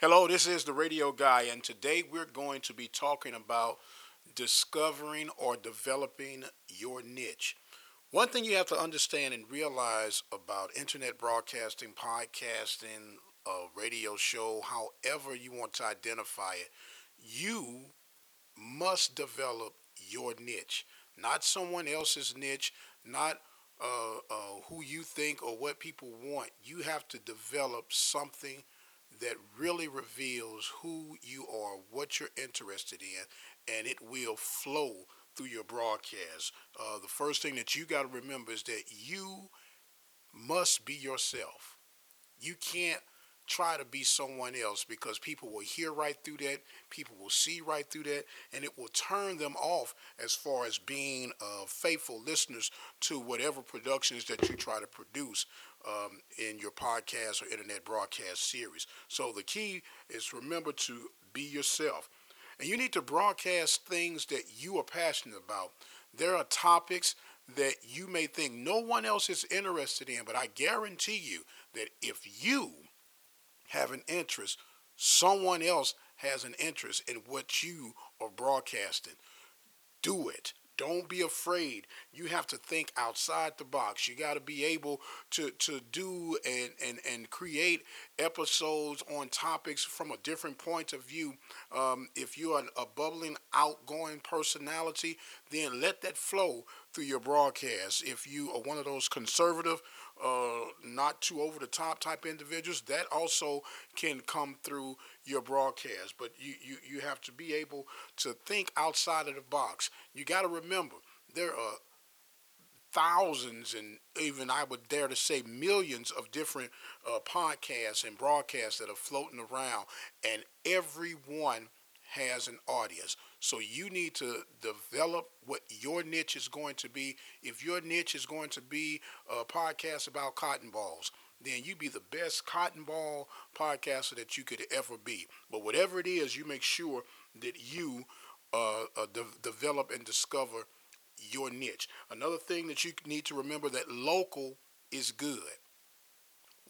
Hello, this is the Radio Guy, and today we're going to be talking about discovering or developing your niche. One thing you have to understand and realize about internet broadcasting, podcasting, a radio show, however you want to identify it, you must develop your niche, not someone else's niche, not uh, uh, who you think or what people want. You have to develop something that really reveals who you are, what you're interested in, and it will flow through your broadcast. Uh, the first thing that you got to remember is that you must be yourself. You can't try to be someone else because people will hear right through that, people will see right through that, and it will turn them off as far as being uh, faithful listeners to whatever productions that you try to produce um, in your podcast or internet broadcast series. So the key is remember to be yourself. And you need to broadcast things that you are passionate about. There are topics that you may think no one else is interested in, but I guarantee you that if you have an interest, someone else has an interest in what you are broadcasting. Do it. Don't be afraid. You have to think outside the box. You got to be able to, to do and, and, and create episodes on topics from a different point of view. Um, if you're a bubbling, outgoing personality, then let that flow through your broadcast. If you are one of those conservative, uh, not too over the top type individuals, that also can come through your broadcast. But you, you, you have to be able to think outside of the box. You got to remember, there are thousands and even I would dare to say millions of different uh, podcasts and broadcasts that are floating around, and everyone has an audience. So you need to develop what your niche is going to be. If your niche is going to be a podcast about cotton balls, then you be the best cotton ball podcaster that you could ever be. But whatever it is, you make sure that you uh, uh, de- develop and discover your niche. Another thing that you need to remember that local is good.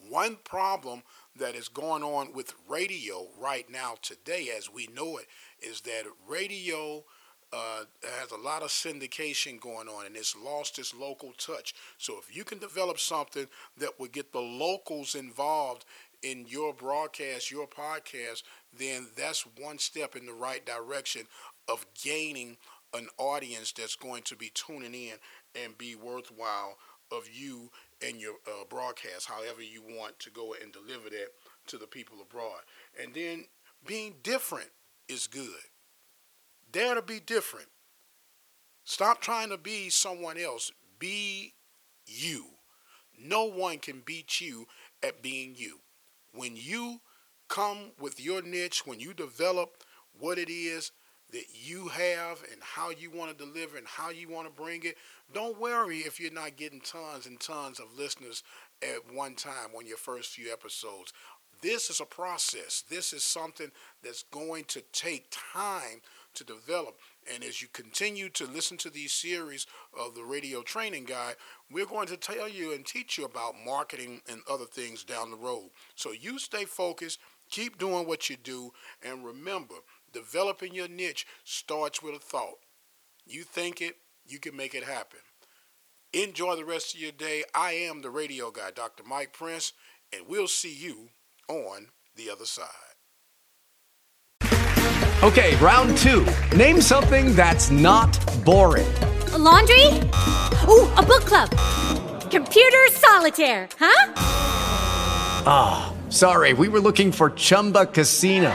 One problem that is going on with radio right now today, as we know it, is that radio uh, has a lot of syndication going on and it's lost its local touch. So if you can develop something that would get the locals involved in your broadcast, your podcast, then that's one step in the right direction of gaining an audience that's going to be tuning in and be worthwhile of you and your uh, broadcast, however you want to go and deliver that to the people abroad. And then being different is good. Dare to be different. Stop trying to be someone else. Be you. No one can beat you at being you. When you come with your niche, when you develop what it is that you have and how you want to deliver and how you want to bring it, don't worry if you're not getting tons and tons of listeners at one time on your first few episodes. This is a process. This is something that's going to take time to develop. And as you continue to listen to these series of the Radio Training Guide, we're going to tell you and teach you about marketing and other things down the road. So you stay focused, keep doing what you do, and remember, developing your niche starts with a thought. You think it, you can make it happen. Enjoy the rest of your day. I am the radio guy, Dr. Mike Prince, and we'll see you on the other side. Okay, round two. Name something that's not boring. A laundry? Ooh, a book club. Computer solitaire, huh? Ah, oh, sorry, we were looking for Chumba Casino.